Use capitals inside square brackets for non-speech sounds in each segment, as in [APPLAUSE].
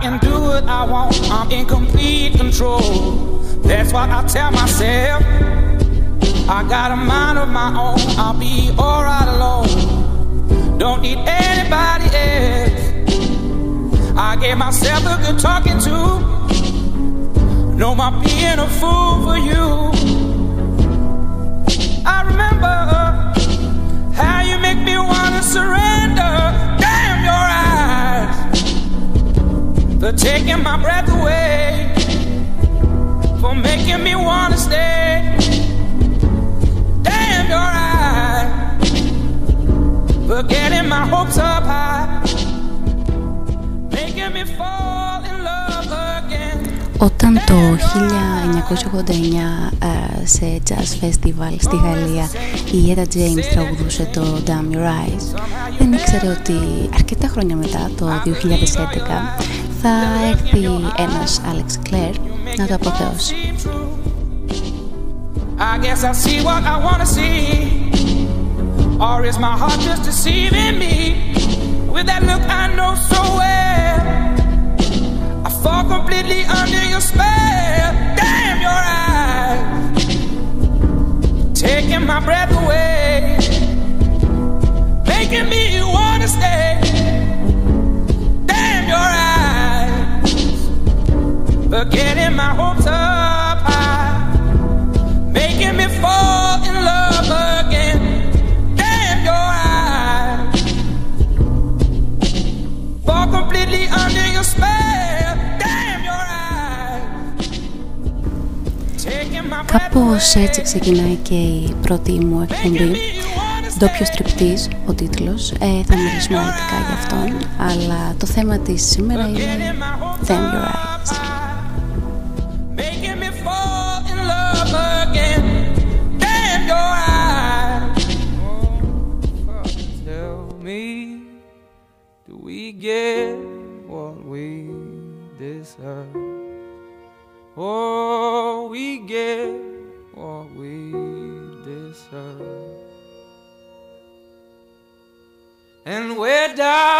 can do what I want, I'm in complete control. That's what I tell myself. I got a mind of my own, I'll be alright alone. Don't need anybody else. I gave myself a good talking to. No, my being a fool for you. I remember how you make me wanna surrender. For taking my breath away, for making me wanna stay. Damn your eyes for getting my hopes up high, making me fall in love again. Όταν το 1989 ε, σε jazz festival στη Γαλλία η Etta James τραγουδούσε το Damn Your Eyes δεν ήξερε ότι αρκετά χρόνια μετά, το 2011 θα έρθει ένας Alex Clare να το αποθεώσει. I guess I see what I wanna see. Or is my heart just deceiving me? With that look I know so well. I fall completely under your spell. Damn your eyes. Taking my breath away. Making me wanna stay. Damn your eyes. Κάπως έτσι ξεκινάει και η πρώτη μου εκπομπή. Ντόπιο τριπτής ο τίτλος. Ε, Θα μιλήσουμε αρνητικά για αυτόν Αλλά το θέμα της σήμερα είναι Damn your eyes. Oh, we get what we deserve. And where down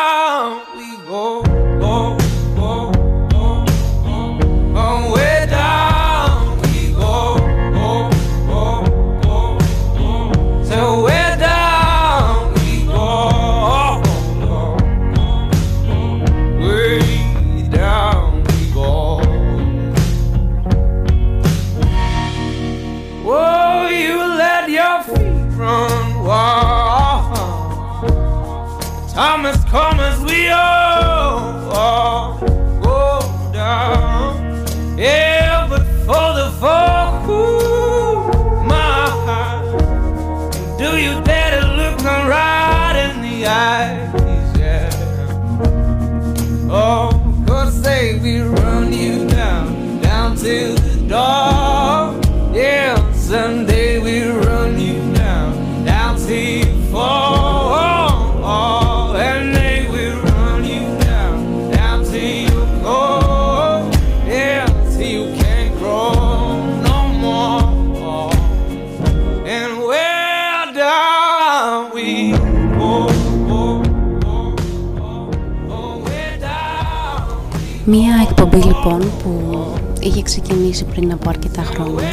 εκπομπή λοιπόν που είχε ξεκινήσει πριν από αρκετά χρόνια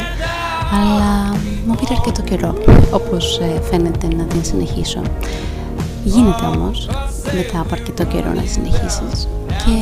αλλά μου πήρε αρκετό καιρό όπως ε, φαίνεται να την συνεχίσω. Γίνεται όμως μετά από αρκετό καιρό να τη συνεχίσεις και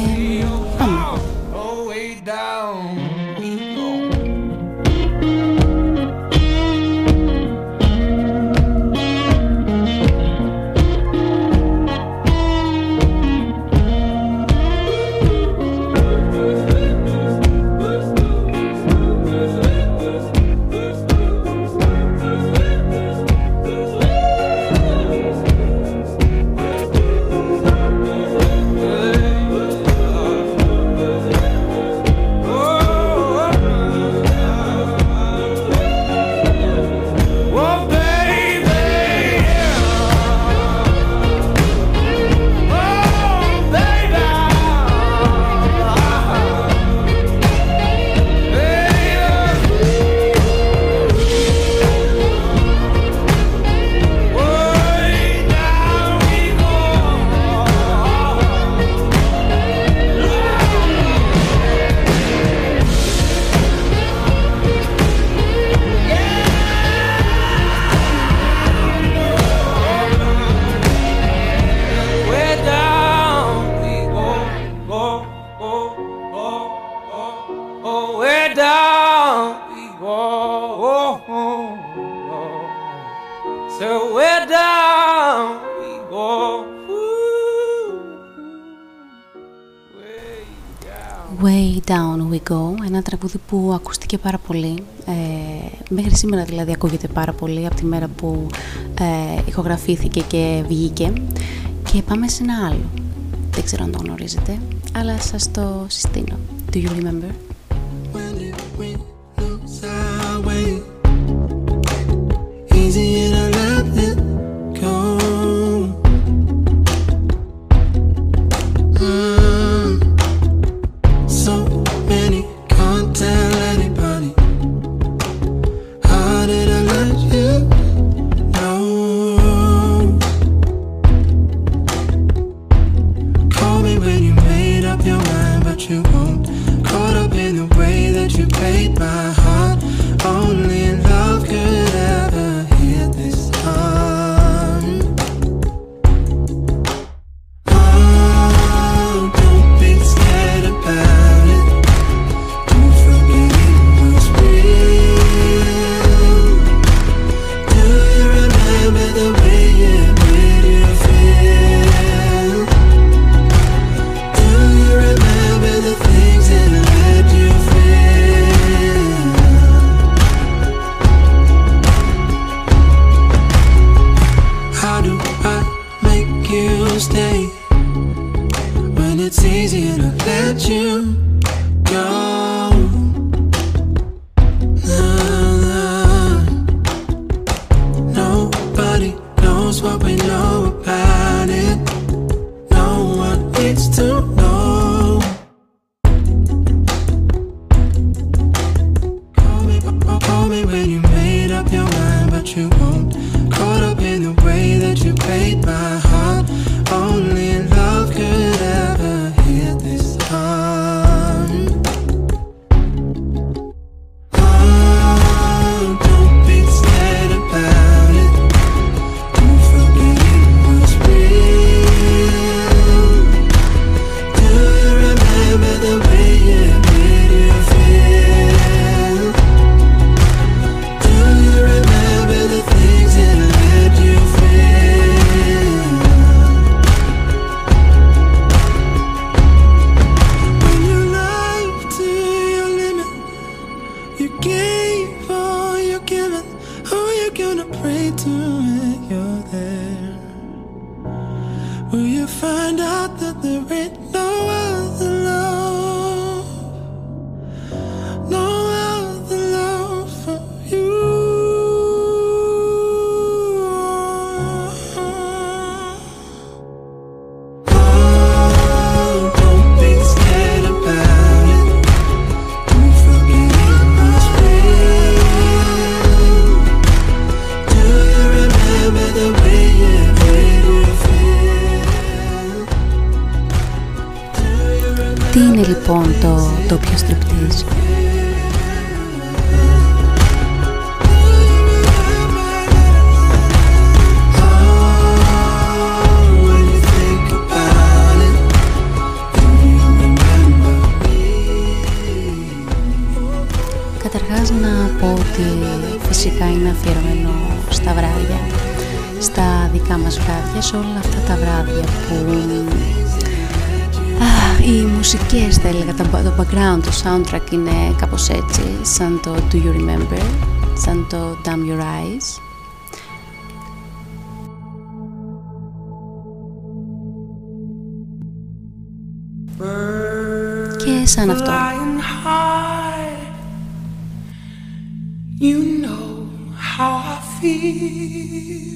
τραγούδι που ακούστηκε πάρα πολύ, ε, μέχρι σήμερα δηλαδή ακούγεται πάρα πολύ από τη μέρα που ε, ηχογραφήθηκε και βγήκε και πάμε σε ένα άλλο, δεν ξέρω αν το γνωρίζετε, αλλά σας το συστήνω. Do you remember? σαν αυτό. You know how I feel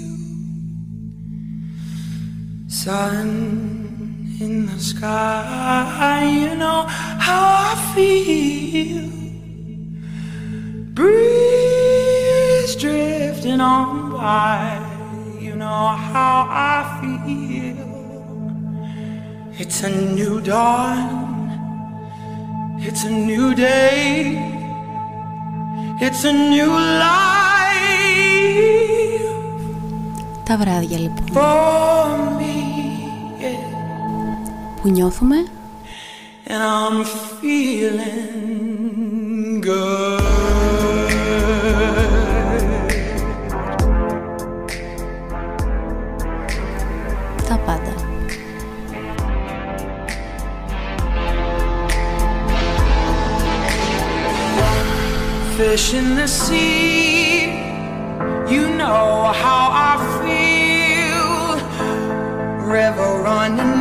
Sun in the sky, you know how I feel. Breeze drifting on by, you know how I feel. It's a new dawn, It's a new day. It's a new life. Τα βράδια λοιπόν. For me, yeah. Που νιώθουμε. And I'm feeling good. fish in the sea. You know how I feel. River running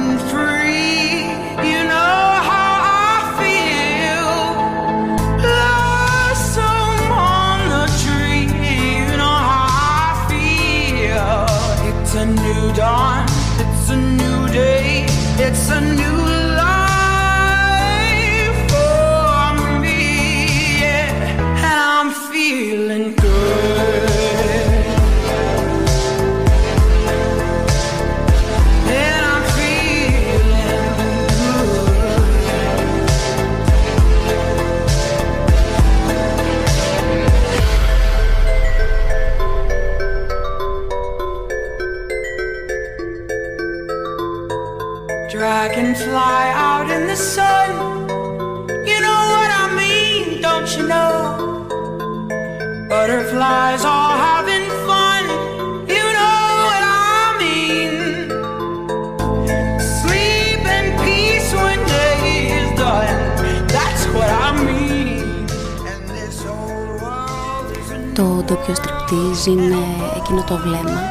το οποίο στριπτίζ είναι εκείνο το βλέμμα,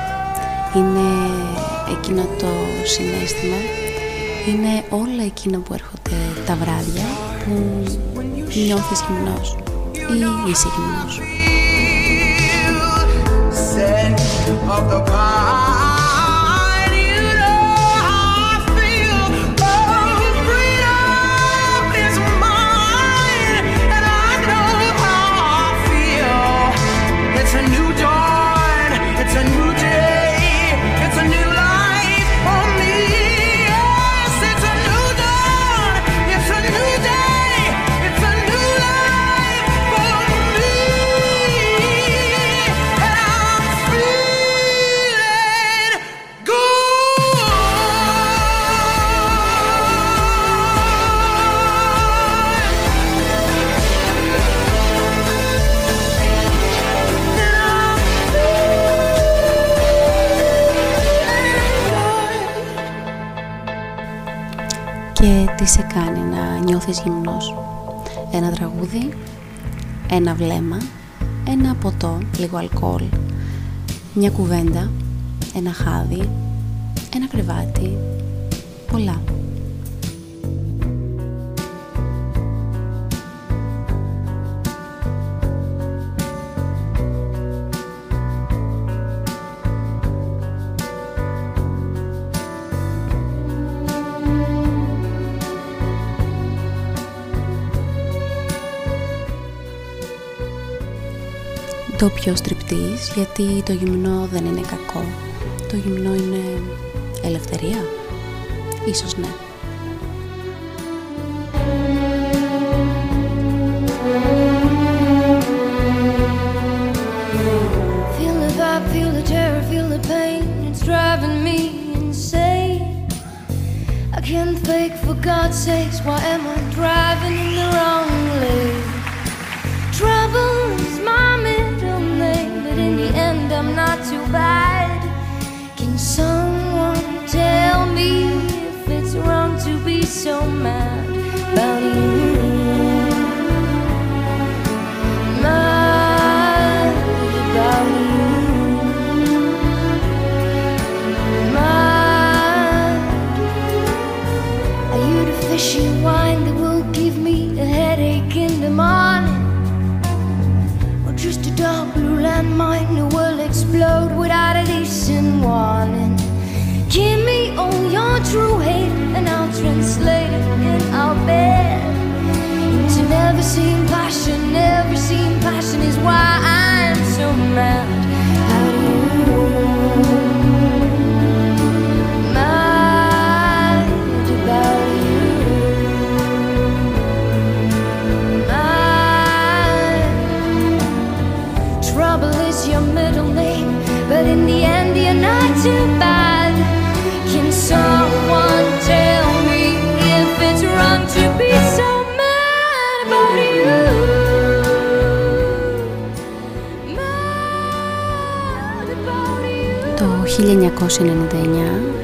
είναι εκείνο το συνέστημα, είναι όλα εκείνα που έρχονται τα βράδια που νιώθεις γυμνός ή είσαι γυμνός. τι σε κάνει να νιώθεις γυμνός. Ένα τραγούδι, ένα βλέμμα, ένα ποτό, λίγο αλκοόλ, μια κουβέντα, ένα χάδι, ένα κρεβάτι, πολλά. το πιο στριπτής γιατί το γυμνό δεν είναι κακό. Το γυμνό είναι ελευθερία. Ίσως ναι.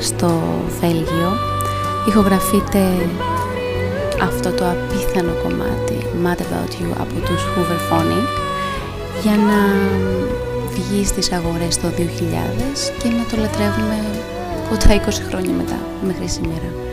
Στο Βέλγιο ηχογραφείται αυτό το απίθανο κομμάτι Mad About You από τους Hoover Phonic για να βγει στις αγορές το 2000 και να το λατρεύουμε κοντά 20 χρόνια μετά μέχρι σήμερα.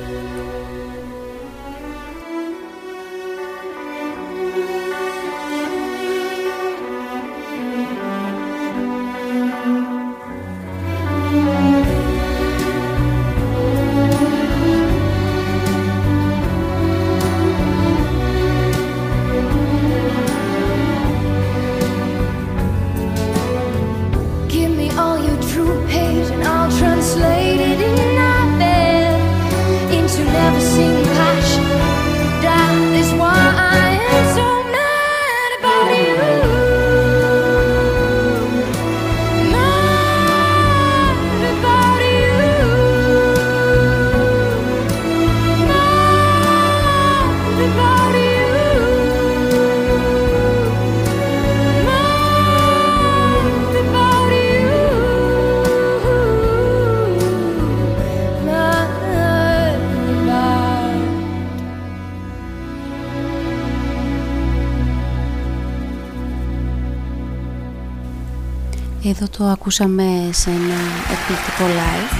Το ακούσαμε σε ένα εκπληκτικό live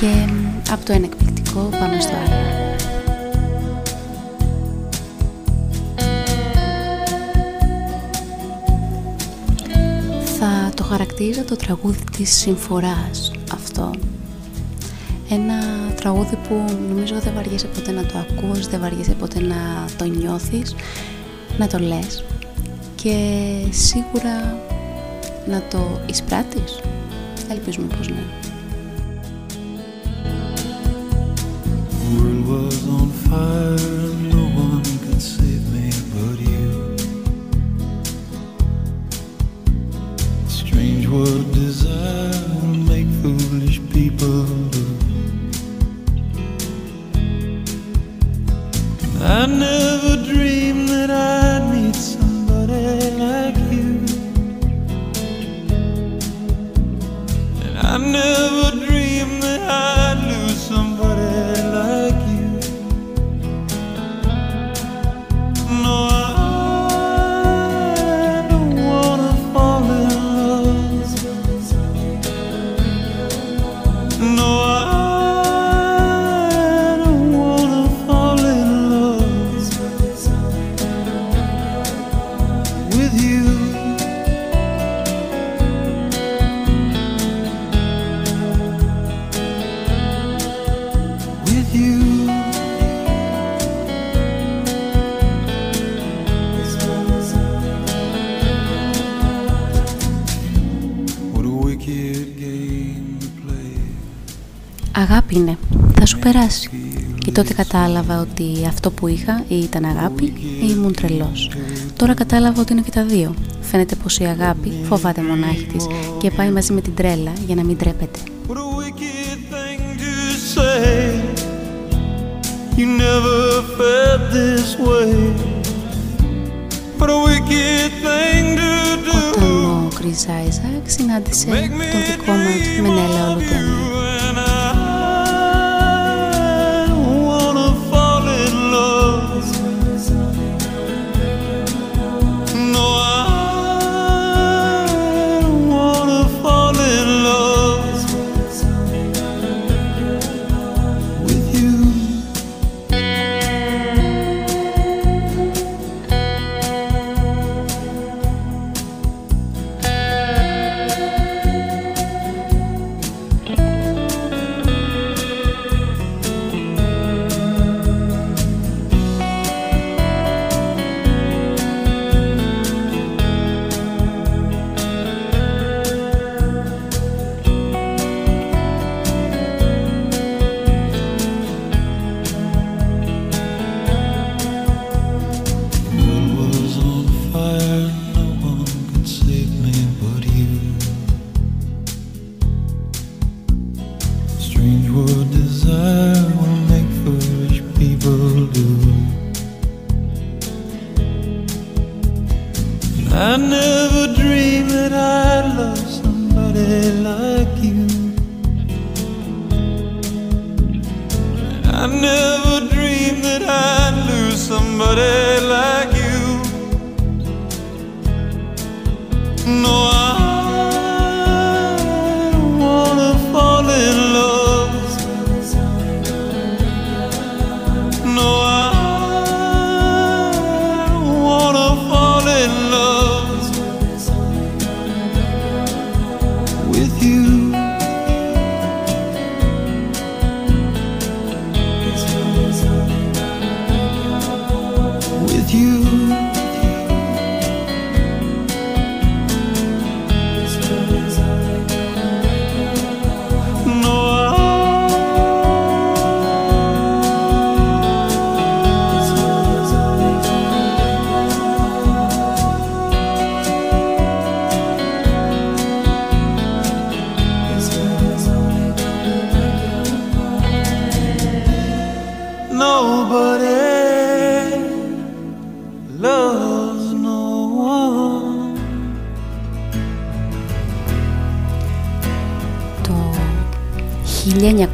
και από το ένα εκπληκτικό πάμε στο άλλο. Θα το χαρακτήριζα το τραγούδι της συμφοράς αυτό. Ένα τραγούδι που νομίζω δεν βαριέσαι ποτέ να το ακούς, δεν βαριέσαι ποτέ να το νιώθεις, να το λες και σίγουρα να το εισπράττεις. Ελπίζουμε πως ναι. Περάσει. Και τότε κατάλαβα ότι αυτό που είχα ή ήταν αγάπη ή ήμουν τρελός. Τώρα κατάλαβα ότι είναι και τα δύο. Φαίνεται πως η αγάπη φοβάται μονάχη της και πάει μαζί με την τρέλα για να μην τρέπεται. Όταν ο Chris Isaac συνάντησε τον δικό μας Μενέλα Ολουτένιο.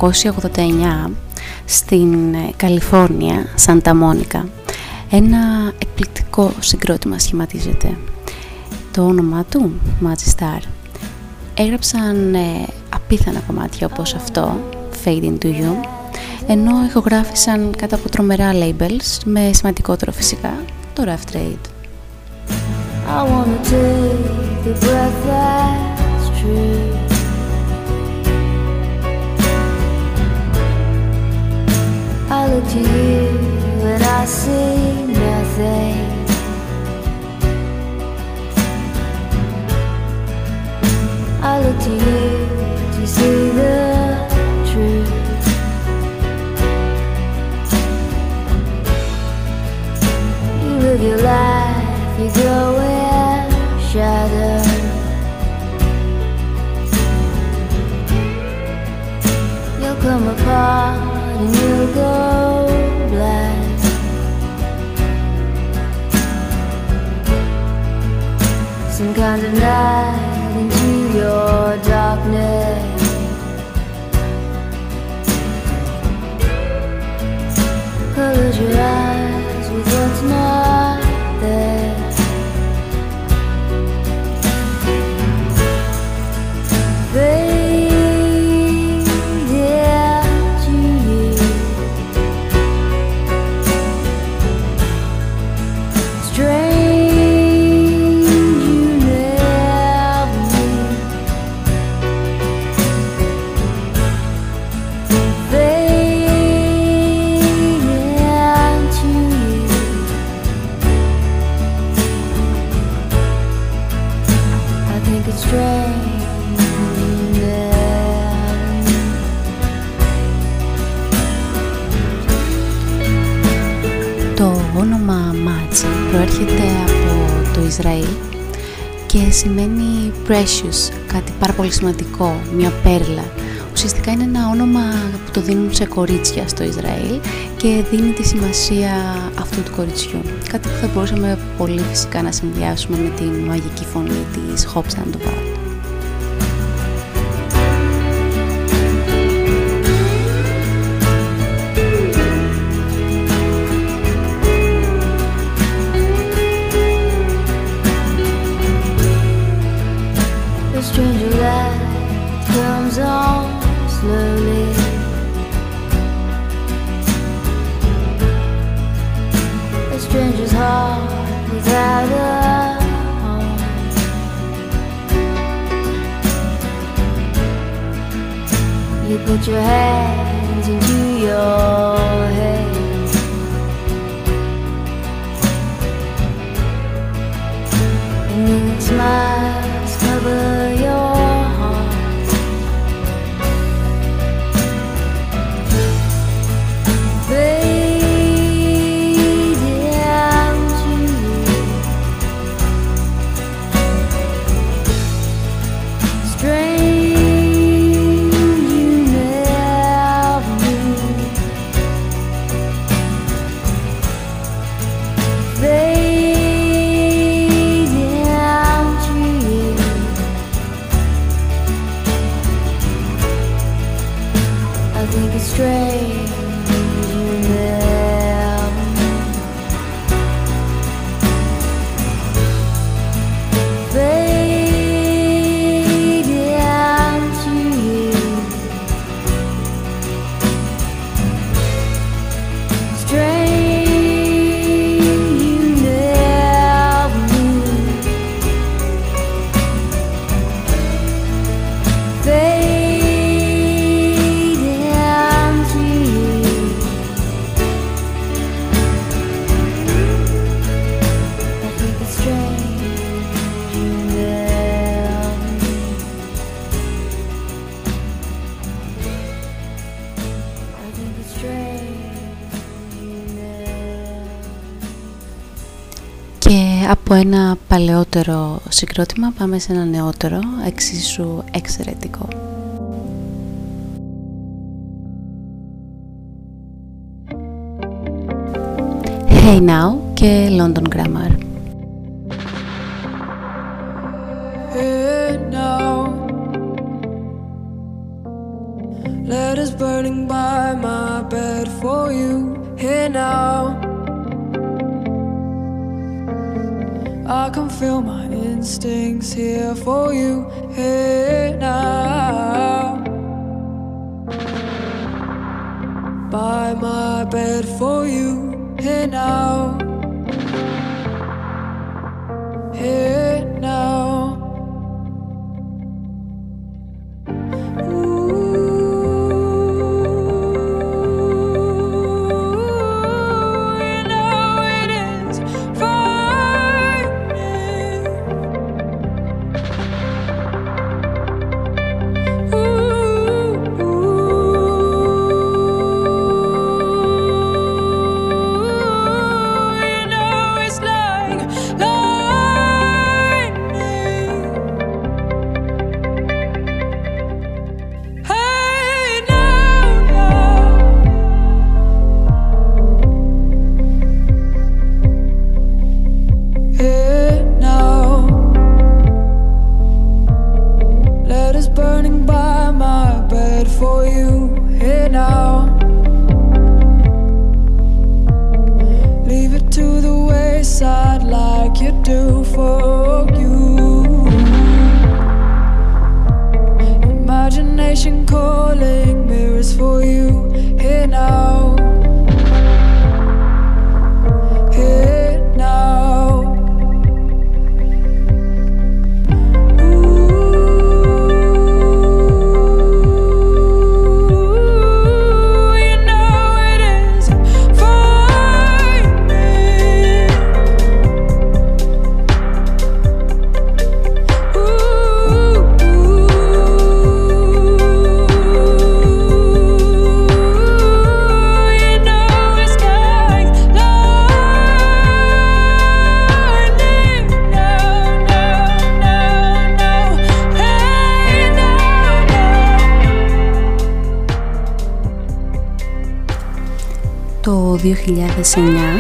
1989 στην ε, Καλιφόρνια, Σαντα Μόνικα. Ένα εκπληκτικό συγκρότημα σχηματίζεται. Το όνομά του, Magic Star. Έγραψαν ε, απίθανα κομμάτια όπως αυτό, Fade Into You, ενώ ηχογράφησαν κατά από τρομερά labels, με σημαντικότερο φυσικά το Rough Trade. I wanna take the breath that's true To you and I see nothing. I look to you to see the truth. You live your life, you go where shadows. You'll come apart Some kind of night into your darkness. Close your eyes with what's not πάρα πολύ σημαντικό, μια πέρλα. Ουσιαστικά είναι ένα όνομα που το δίνουν σε κορίτσια στο Ισραήλ και δίνει τη σημασία αυτού του κοριτσιού. Κάτι που θα μπορούσαμε πολύ φυσικά να συνδυάσουμε με την μαγική φωνή της Hope Sandoval. Ένα παλαιότερο συγκρότημα πάμε σε ένα νεότερο, εξίσου εξαιρετικό. Hey Now και London Grammar. Hey now, letters burning by my bed for you. Hey now. I can feel my instincts here for you. here now. By my bed for you. here now. Hey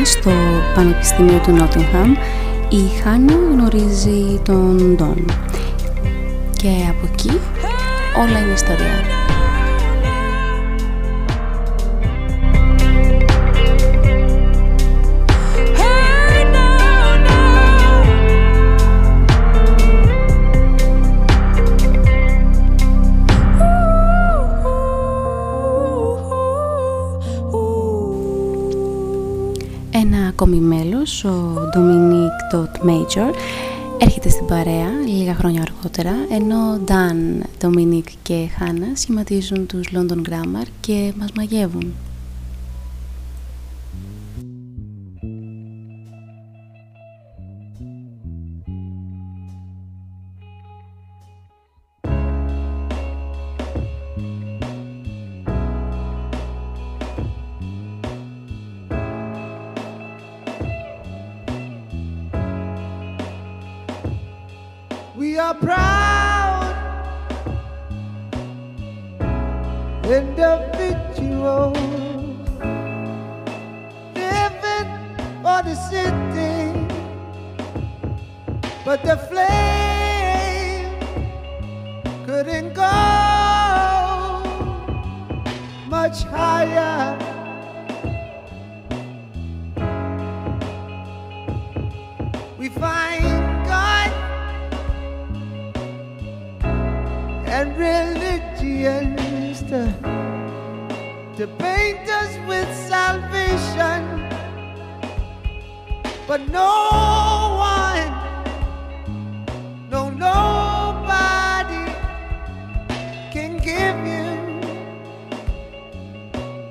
στο Πανεπιστήμιο του Νότιγχαμ η Χάνα γνωρίζει τον Ντόν και από εκεί όλα είναι ιστορία. Ο Dominic Dot Major, έρχεται στην παρέα λίγα χρόνια αργότερα, ενώ Dan, Dominic και Hannah σχηματίζουν τους London Grammar και μας μαγεύουν.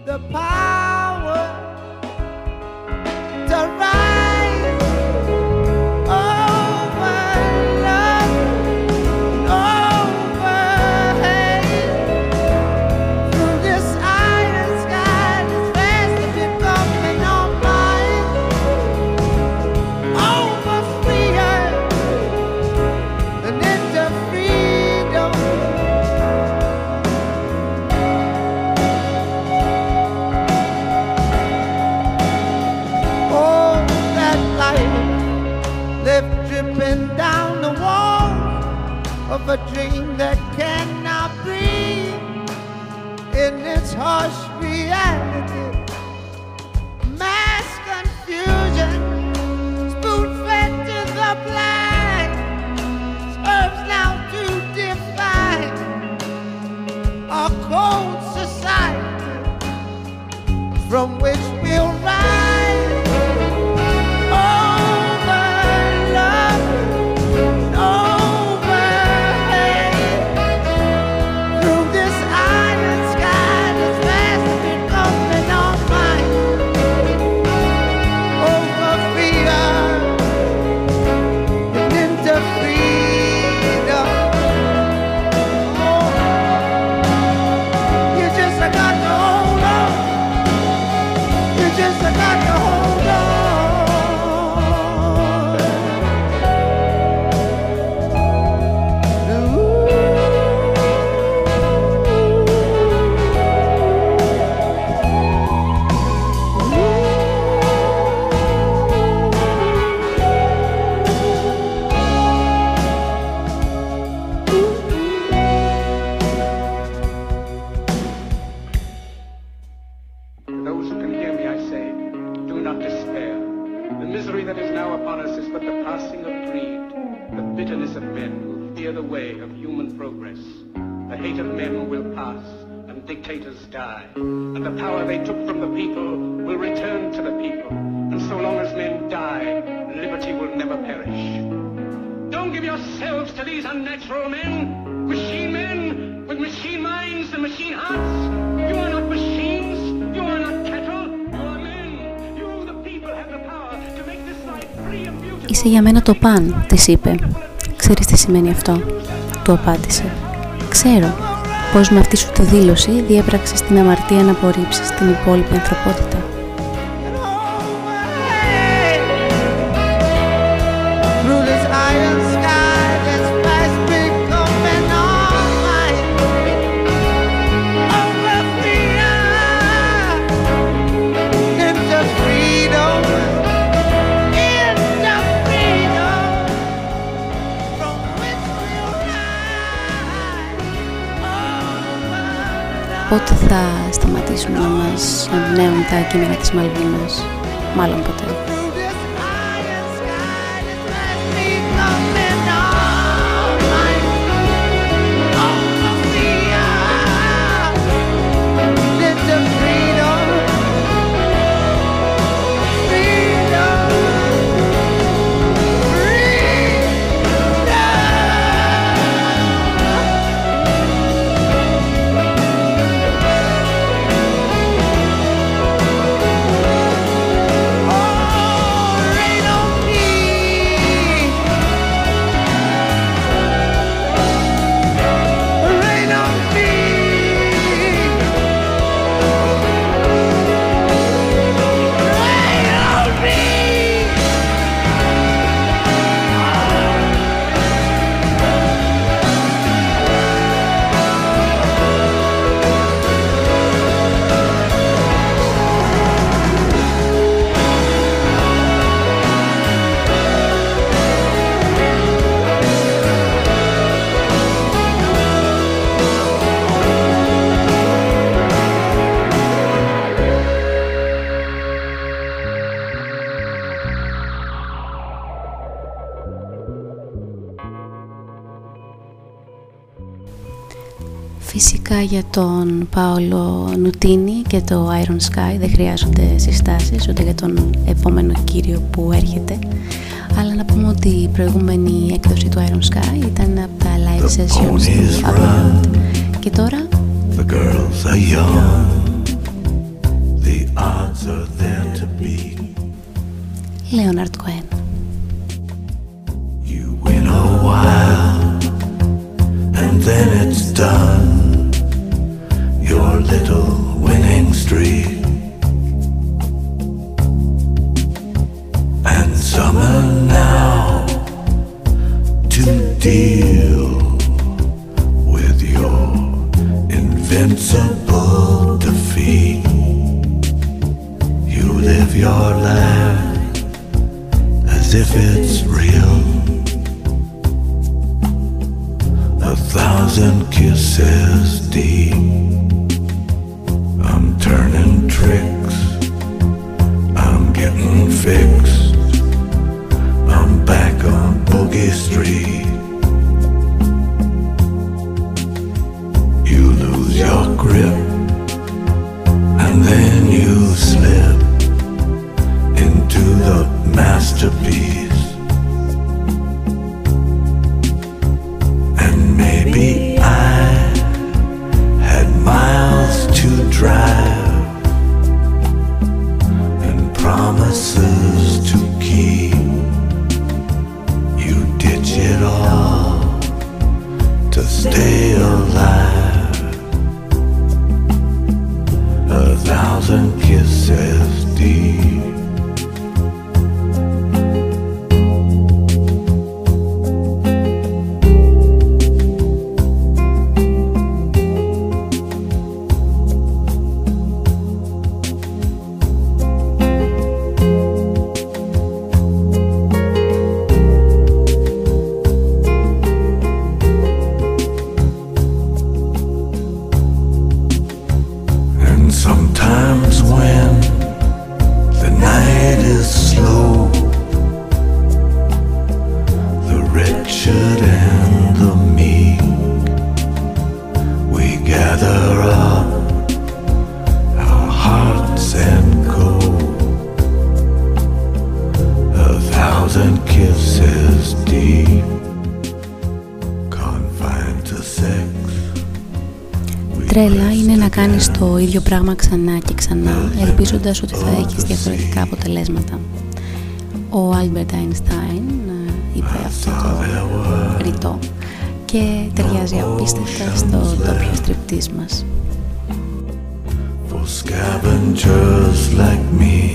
the power. Είσαι για μένα το παν, της είπε. Ξέρεις τι σημαίνει αυτό, του απάντησε. Ξέρω πως με αυτή σου τη δήλωση διέπραξες την αμαρτία να απορρίψεις την υπόλοιπη ανθρωπότητα. Πότε θα σταματήσουν να μας εμπνέουν τα κείμενα της Μαλβίνας. Μάλλον ποτέ. Φυσικά για τον Πάολο Νουτίνη και το Iron Sky δεν χρειάζονται συστάσεις ούτε για τον επόμενο κύριο που έρχεται αλλά να πούμε ότι η προηγούμενη έκδοση του Iron Sky ήταν από τα live The sessions ponies του Abbey run. Road και τώρα; The girls are young. The odds are there to beat. Leonard Cohen You win a while, and then it's done. your little winning streak. And summer now to deal with your invincible defeat. You live your life as if it's real. A thousand kisses deep. fixed. I'm back on Boogie Street. You lose your grip, and then you slip into the masterpiece. το ίδιο πράγμα ξανά και ξανά, ελπίζοντας ότι θα έχεις διαφορετικά αποτελέσματα. Ο Άλμπερτ Αϊνστάιν ε, είπε αυτό το ρητό. Και ταιριάζει απίστευτα στο Ντόπιο Στριπτίζ μας. For scavengers like me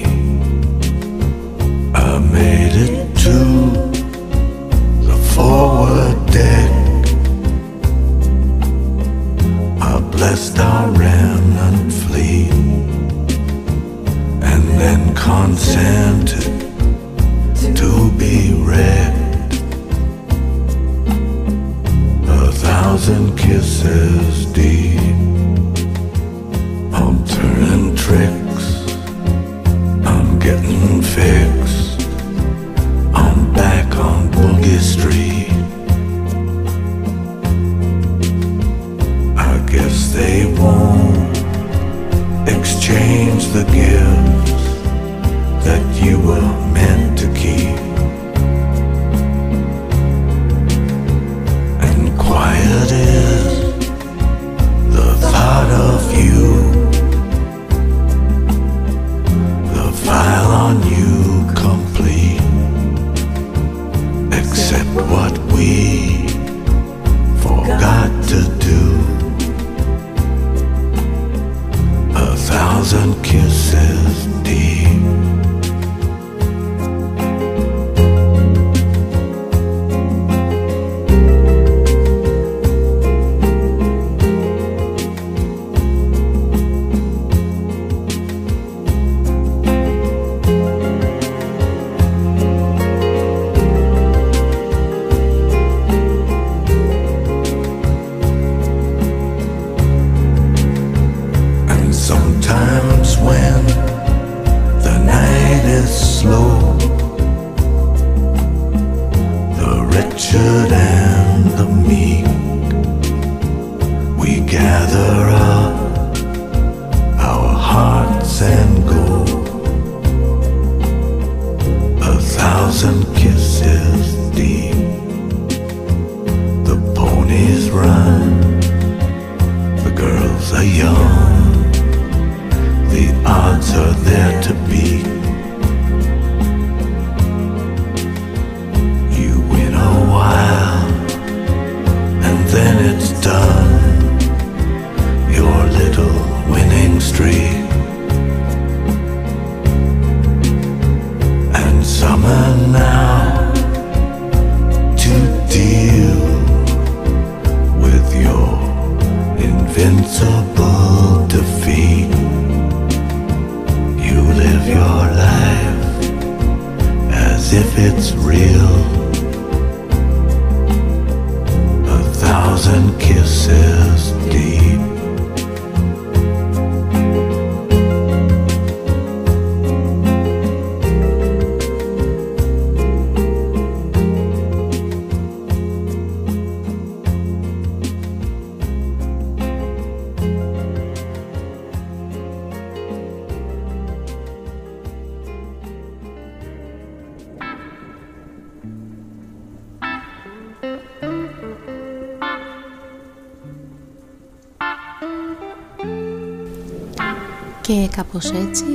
谁机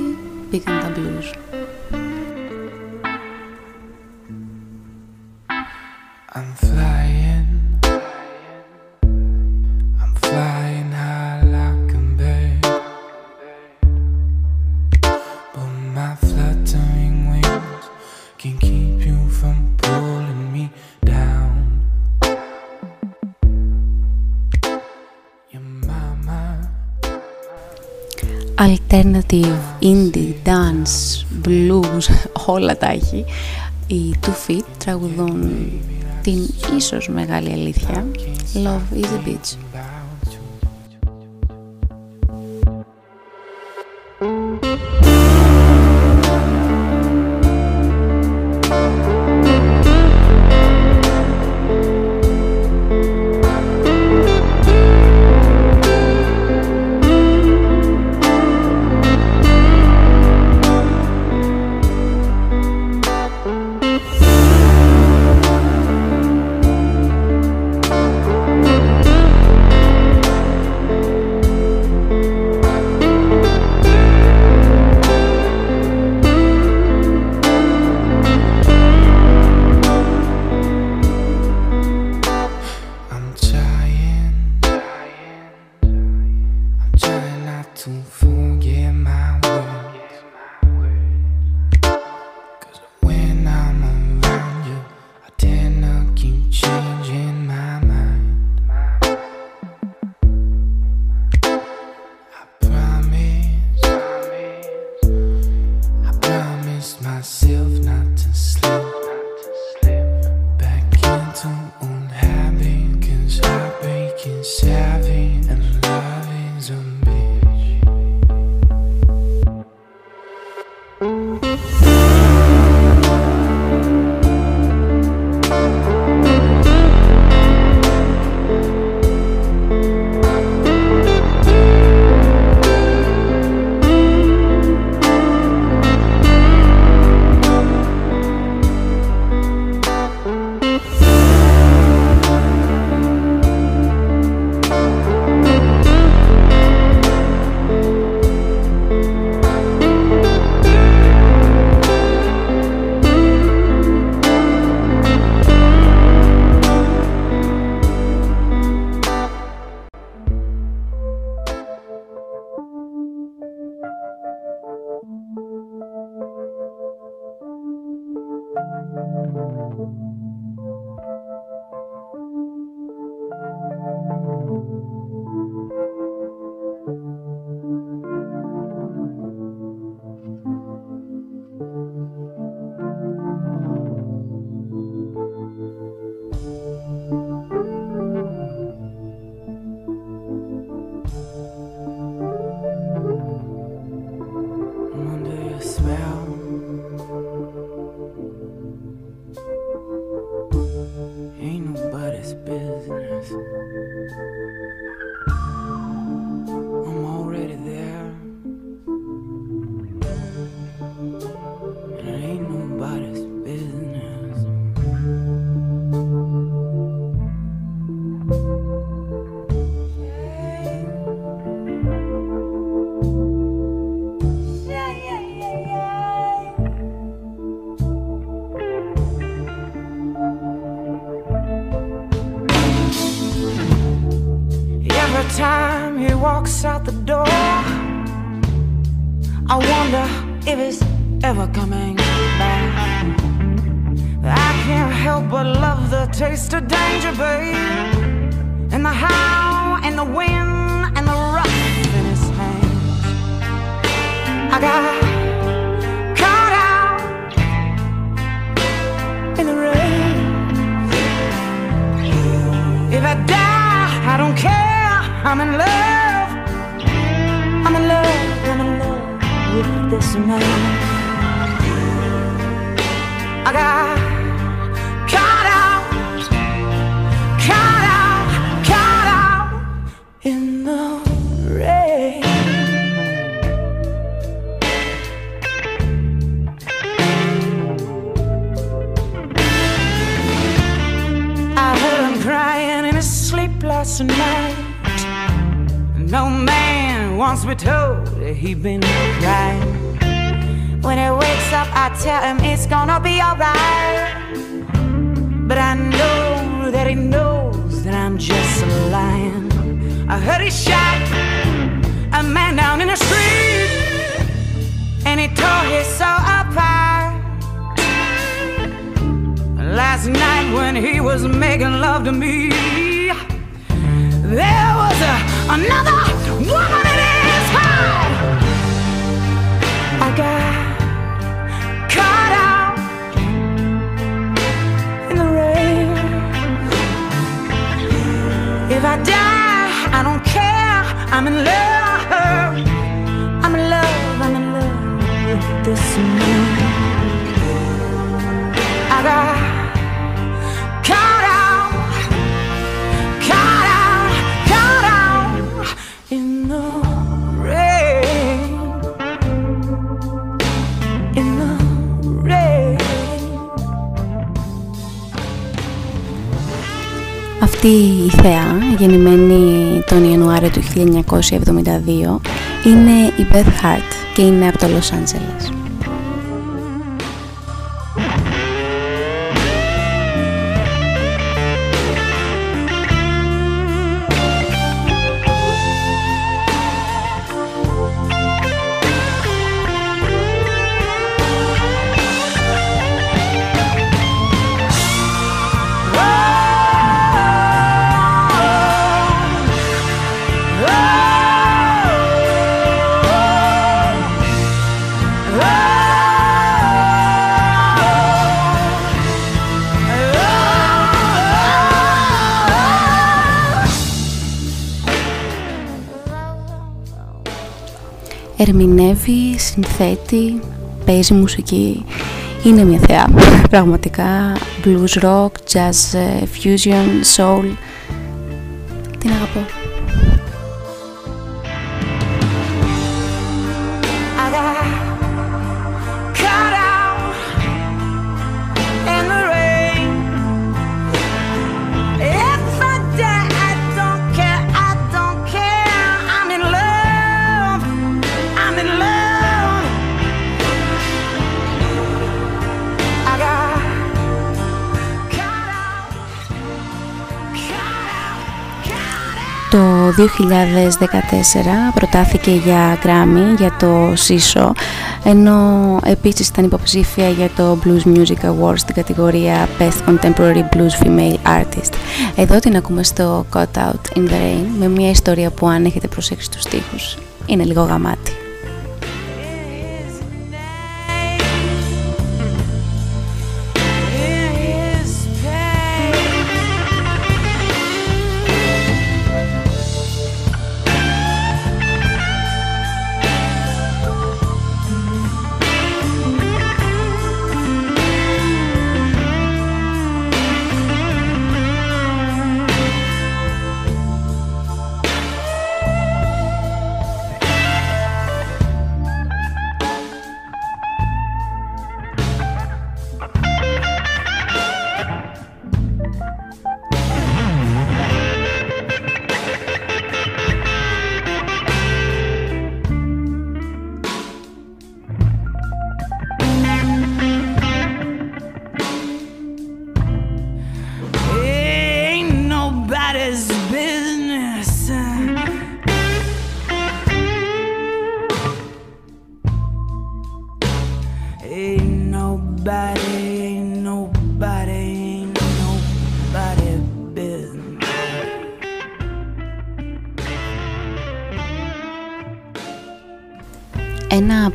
alternative, indie, dance, blues, όλα τα έχει. Οι Two Feet τραγουδούν την ίσως μεγάλη αλήθεια Love is a Beach. I got caught out, caught out, caught out in the rain. I heard him crying in his sleep last night. No man wants to be told that he'd been gonna be alright. But I know that he knows that I'm just lying. I heard he shot a man down in the street, and he tore his soul apart. Last night when he was making love to me, there was a, another I'm in love. I'm in love. I'm in love with this man. Αυτή η θεά, γεννημένη τον Ιανουάριο του 1972, είναι η Beth Hart και είναι από το Los Angeles. Ερμηνεύει, συνθέτει, παίζει μουσική. Είναι μια θεά. [LAUGHS] Πραγματικά blues rock, jazz ε, fusion, soul. Την αγαπώ. I got 2014 προτάθηκε για Grammy για το Σίσο ενώ επίσης ήταν υποψήφια για το Blues Music Awards στην κατηγορία Best Contemporary Blues Female Artist. Εδώ την ακούμε στο Cut Out in the Rain με μια ιστορία που αν έχετε προσέξει τους στίχους είναι λίγο γαμάτη.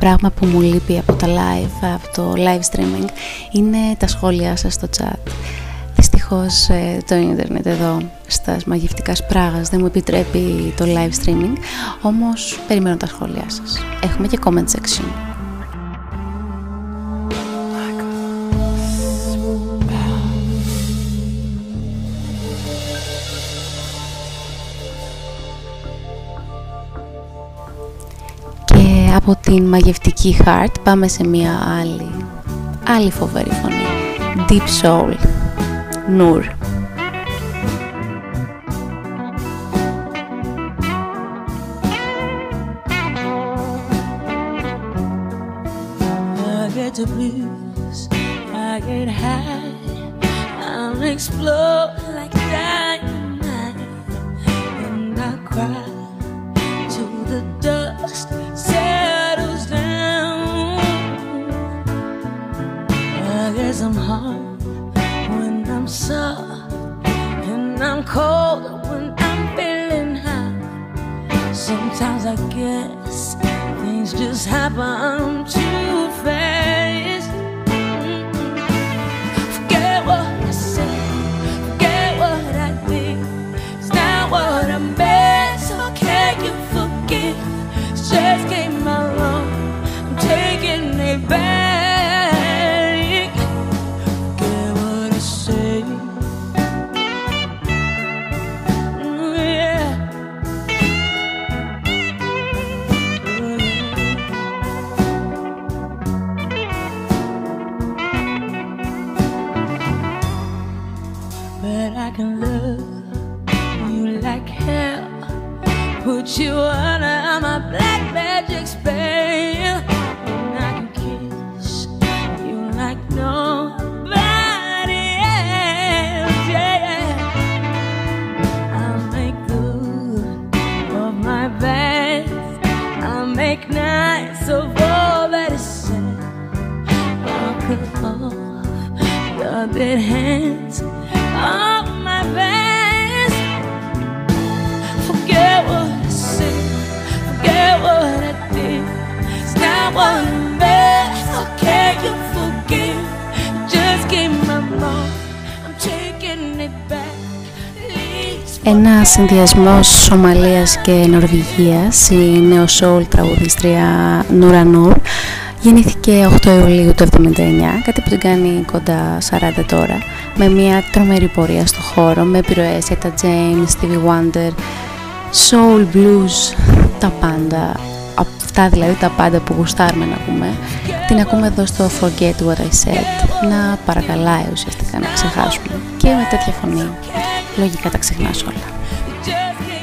Πράγμα που μου λείπει από τα live, από το live streaming είναι τα σχόλιά σας στο chat. Δυστυχώς ε, το ίντερνετ εδώ στα μαγευτικά σπράγας δεν μου επιτρέπει το live streaming, όμως περιμένω τα σχόλιά σας. Έχουμε και comment section. Από την μαγευτική heart πάμε σε μια άλλη, άλλη φοβερή φωνή. Deep Soul. Noor. συνδυασμός Σομαλίας και Νορβηγίας, η νέο soul τραγουδίστρια Νουρανούρ γεννήθηκε 8 Ιουλίου του 1979, κάτι που την κάνει κοντά 40 τώρα, με μια τρομερή πορεία στο χώρο, με επιρροές για τα James, Stevie Wonder, soul, blues, τα πάντα, αυτά δηλαδή τα πάντα που γουστάρουμε να ακούμε, την ακούμε εδώ στο Forget What I Said, να παρακαλάει ουσιαστικά να ξεχάσουμε. Και με τέτοια φωνή λογικά τα ξεχνάς όλα. just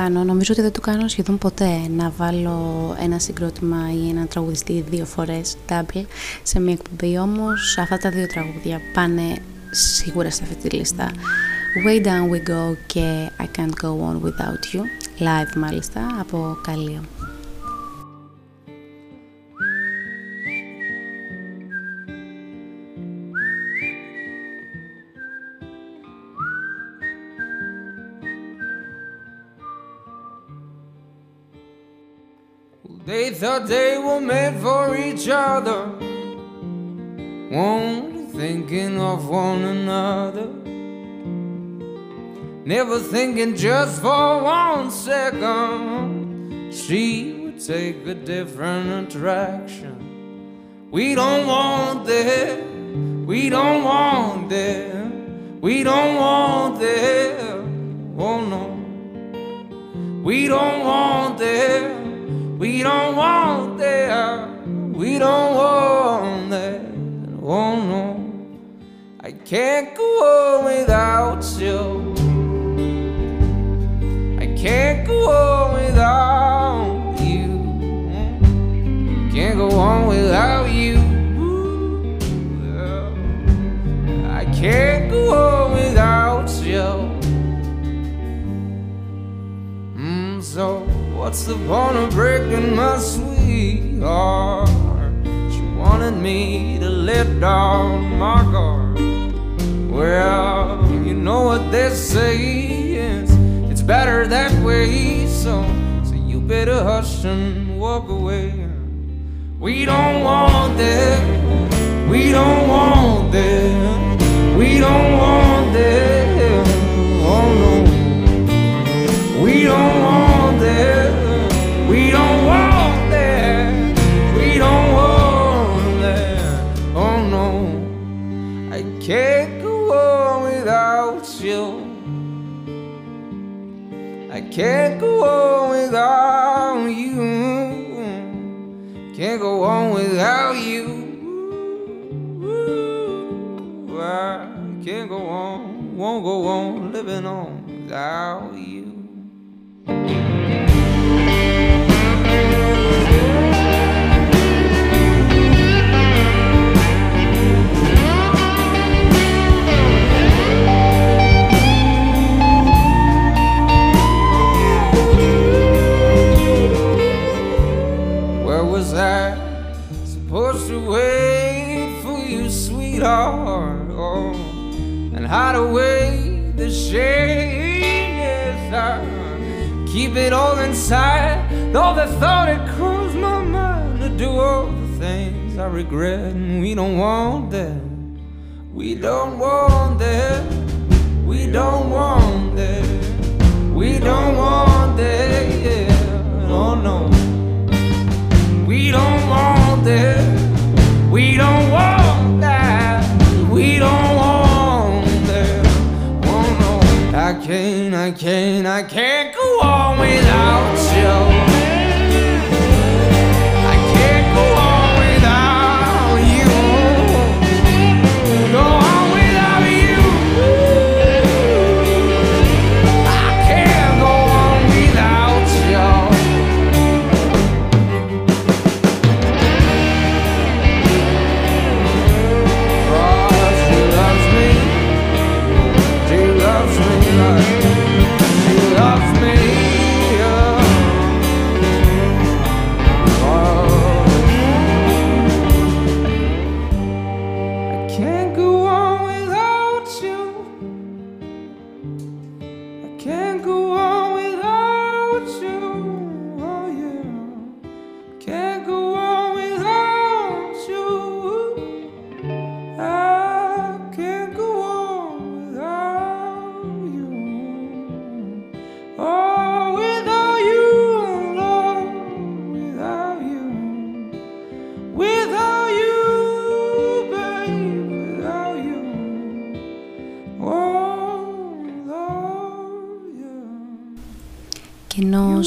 κάνω, νομίζω ότι δεν το κάνω σχεδόν ποτέ να βάλω ένα συγκρότημα ή ένα τραγουδιστή δύο φορές double σε μια εκπομπή. Όμως αυτά τα δύο τραγούδια πάνε σίγουρα σε αυτή τη λίστα. Way Down We Go και I Can't Go On Without You. Live μάλιστα από Καλείο thought they were made for each other, only thinking of one another. Never thinking just for one second she would take a different attraction. We don't want that, we don't want that, we don't want that, oh no. We don't want that. We don't want that. We don't want that. Oh no. I can't go on without you. I can't go on without you. Can't go on without you. I can't go on without you. Mm, so what's the point of breaking my sweetheart? She wanted me to let down my guard. Well, you know what they say is it's better that way. So, so you better hush and walk away. We don't want that. We don't want that. We don't want that. Oh no. We don't want can't go on without you. Can't go on without you. I can't go on, won't go on living on without you. Where was I supposed to wait for you, sweetheart? Oh, and hide away the shame. Yes, I keep it all inside. Though the thought it crossed my mind to do all the things I regret, and we don't want that. We don't want that. We don't want that. We don't want. Yeah. Oh no. We don't want that. We don't want that. We don't want that. Oh no. I can't, I can't, I can't go on without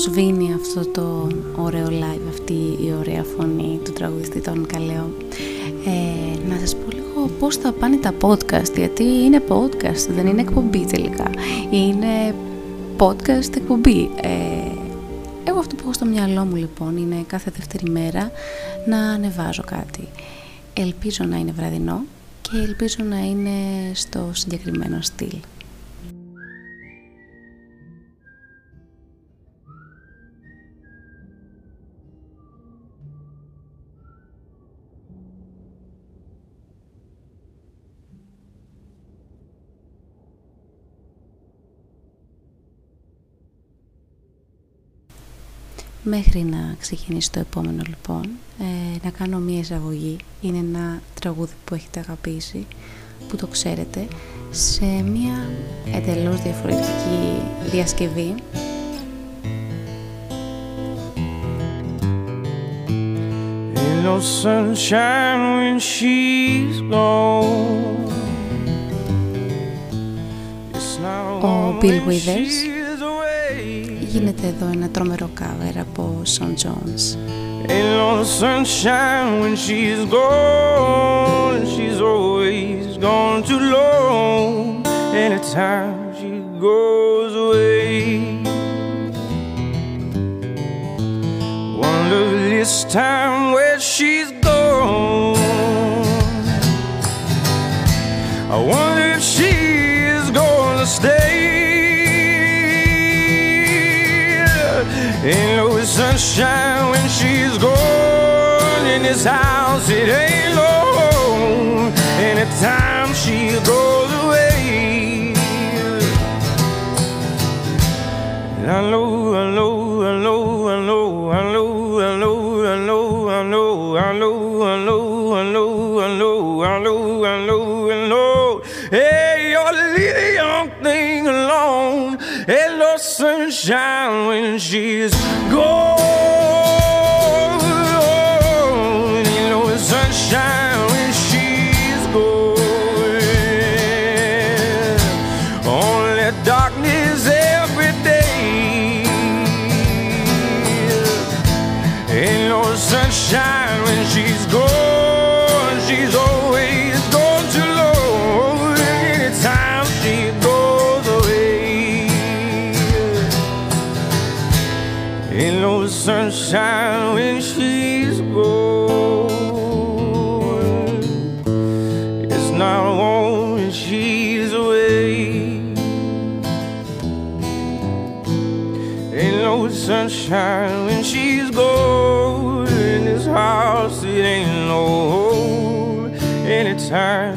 σβήνει αυτό το ωραίο live, αυτή η ωραία φωνή του τραγουδιστή των Καλέο, ε, να σας πω λίγο πώς θα πάνε τα podcast, γιατί είναι podcast, δεν είναι εκπομπή τελικά. Είναι podcast εκπομπή. Ε, εγώ αυτό που έχω στο μυαλό μου λοιπόν είναι κάθε δεύτερη μέρα να ανεβάζω κάτι. Ελπίζω να είναι βραδινό και ελπίζω να είναι στο συγκεκριμένο στυλ. Μέχρι να ξεκινήσει το επόμενο λοιπόν, ε, να κάνω μία εισαγωγή. Είναι ένα τραγούδι που έχετε αγαπήσει, που το ξέρετε, σε μία εντελώς διαφορετική διασκευή. Ain't no sunshine when she's gone. It's not Ο warm Bill when Withers. she's away. Γίνεται εδώ ένα τρομερό cover από Son Jones. Ain't no sunshine when she's gone. She's always gone too long. Anytime she goes away. Wonder this time where she's this house. It ain't long. Anytime she goes away. I know, I know, I know, I know, I know, I know, I know, I know, I know, I know, I know, I know, I know, I know, I know. Hey, you're the young thing alone. No sunshine when she's gone. Sunshine when she's gone. It's not warm when she's away. Ain't no sunshine when she's gone in this house. It ain't no home anytime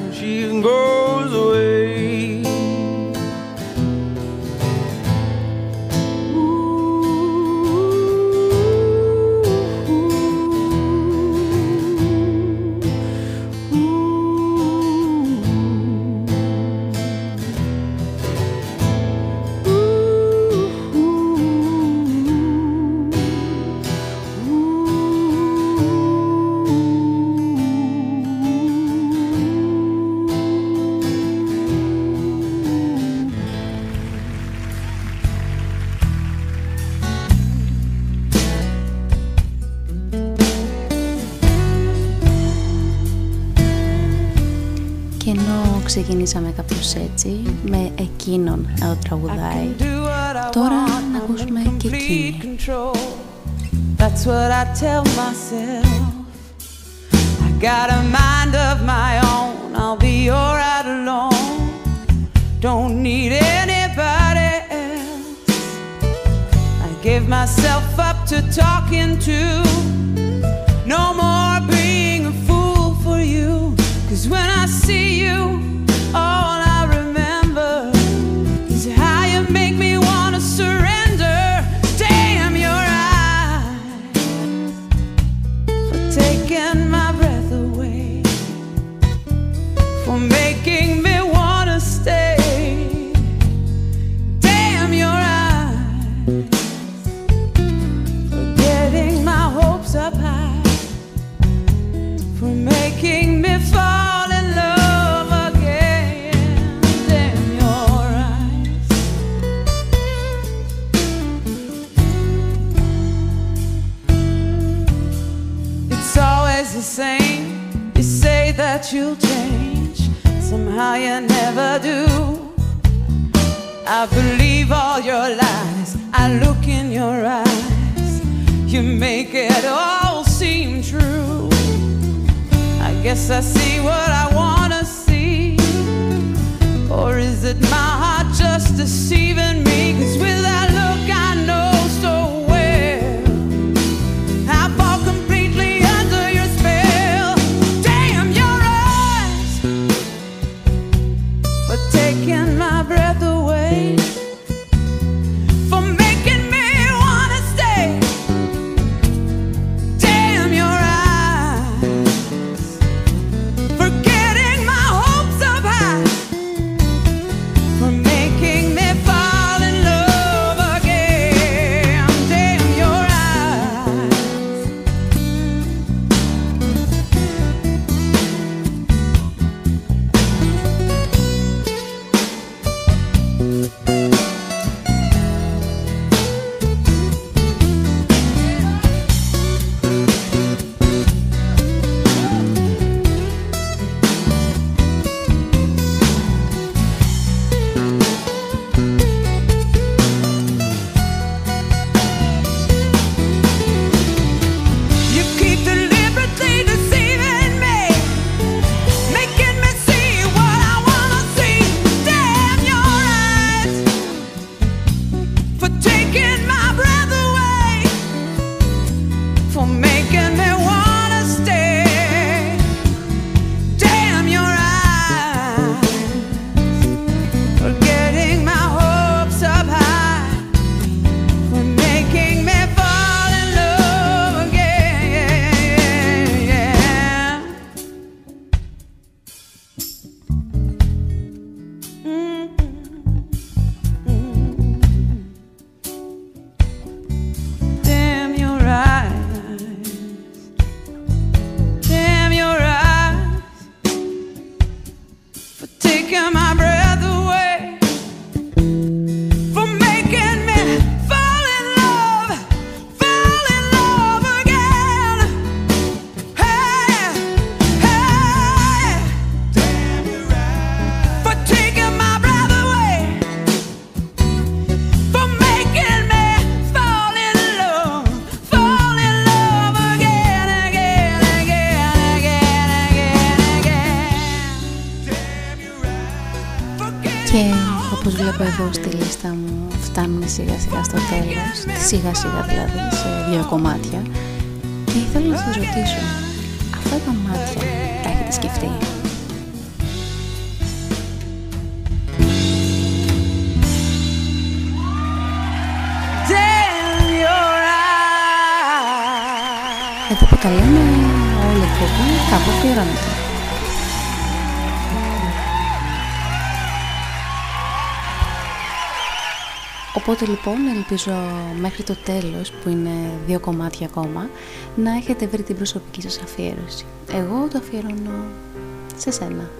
επικοινωνήσαμε κάπως έτσι με εκείνον να το τραγουδάει. Τώρα να ακούσουμε και εκείνη. I got a mind of my own. I'll be alright alone. Don't need anybody else. I give myself up to talking to. No more being a fool for you. Cause when I see you, λίστα μου φτάνουν σιγά σιγά στο τέλος, σιγά σιγά δηλαδή σε δύο κομμάτια και ήθελα να σας ρωτήσω, αυτά τα μάτια τα έχετε σκεφτεί; Οπότε λοιπόν ελπίζω μέχρι το τέλος που είναι δύο κομμάτια ακόμα να έχετε βρει την προσωπική σας αφιέρωση. Εγώ το αφιερώνω σε σένα.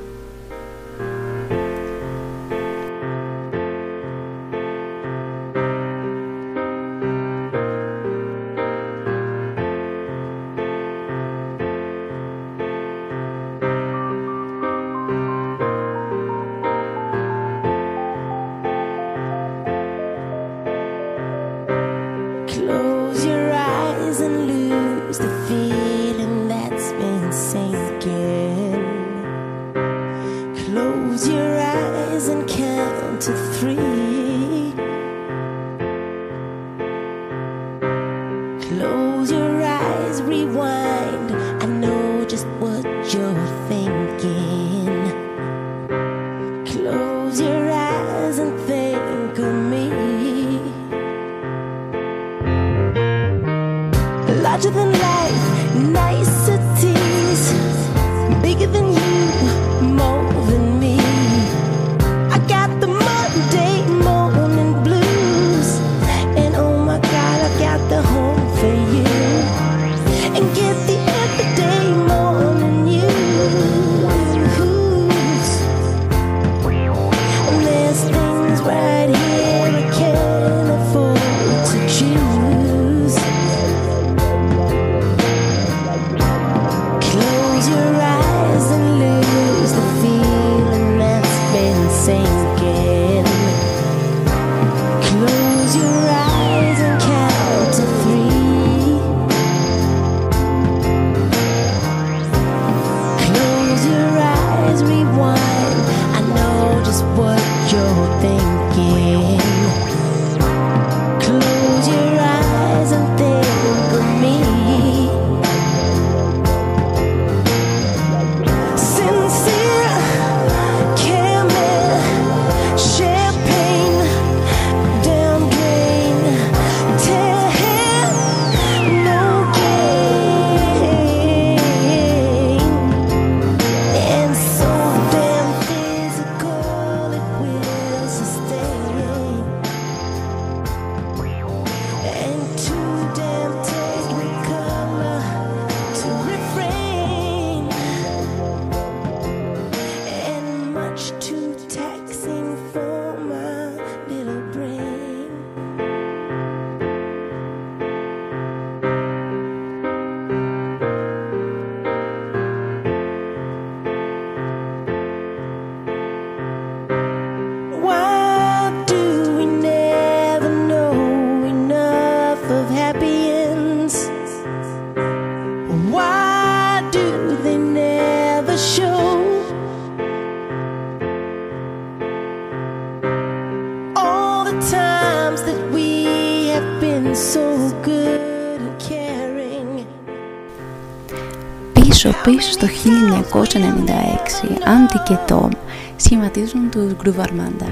Άντι και Τόμ σχηματίζουν τους Groove Armanda.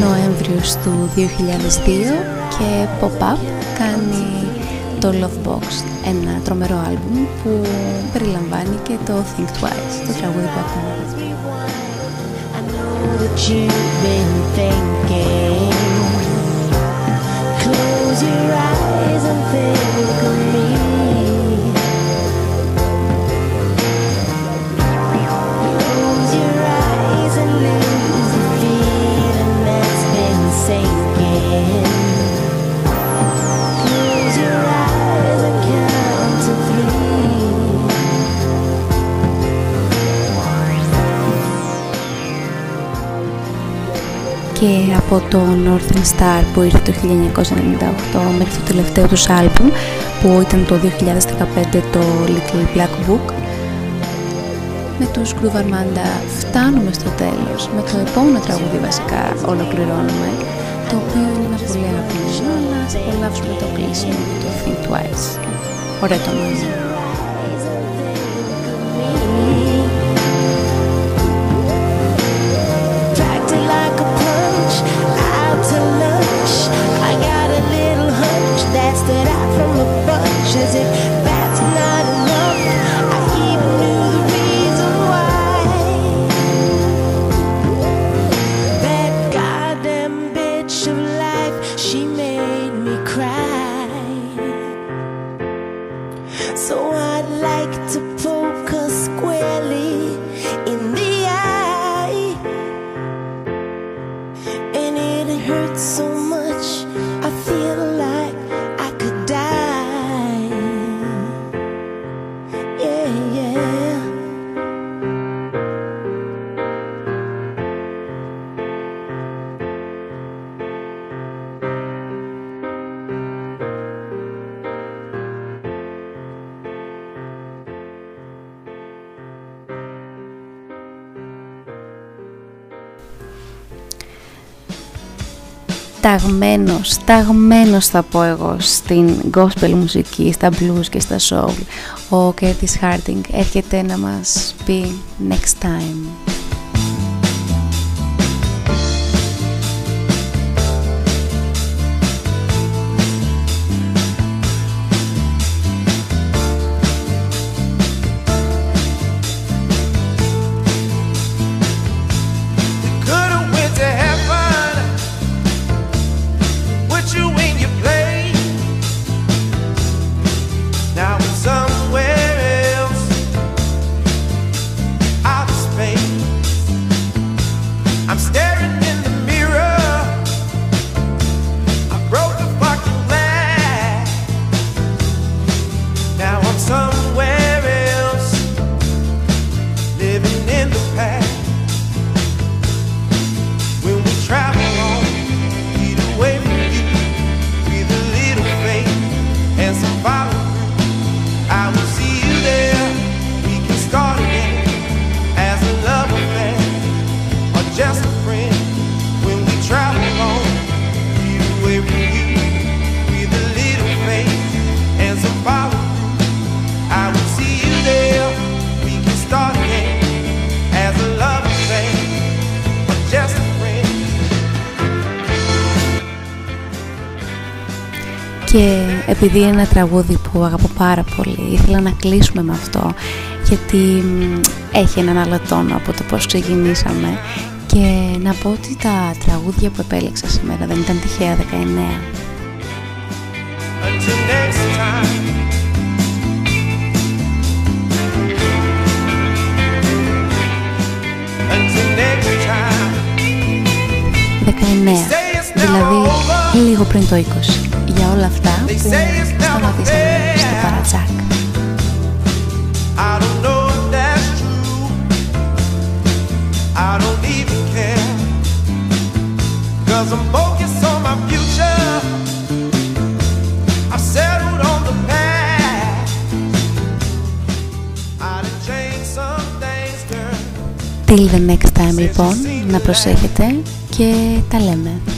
Νοέμβριος του 2002 και Pop-Up κάνει το Love Box, ένα τρομερό άλμπουμ που περιλαμβάνει και το Think Twice, το τραγούδι που ακούμε. Close your eyes and think of me. Και από το Northern Star που ήρθε το 1998 μέχρι το τελευταίο τους άλμπουμ που ήταν το 2015 το Little Black Book. Με τους Groove Armanda φτάνουμε στο τέλος. Με το επόμενο τραγούδι βασικά ολοκληρώνουμε το οποίο είναι ένας πολύ αγαπημένος να απολαύσουμε το κλείσιμο το Think Twice. Ωραίο το νόημα as if ταγμένος, ταγμένος θα πω εγώ στην gospel μουσική, στα blues και στα soul. Ο Curtis Harding έρχεται να μας πει next time. Επειδή είναι ένα τραγούδι που αγαπώ πάρα πολύ, ήθελα να κλείσουμε με αυτό, γιατί μ, έχει έναν άλλο τόνο από το πώς ξεκινήσαμε και να πω ότι τα τραγούδια που επέλεξα σήμερα δεν ήταν τυχαία 19. Until next time. Until next time. 19, δηλαδή λίγο πριν το 20 για όλα αυτά που σταματήσαμε. στο στην Till the λοιπόν, να προσέχετε και τα λέμε.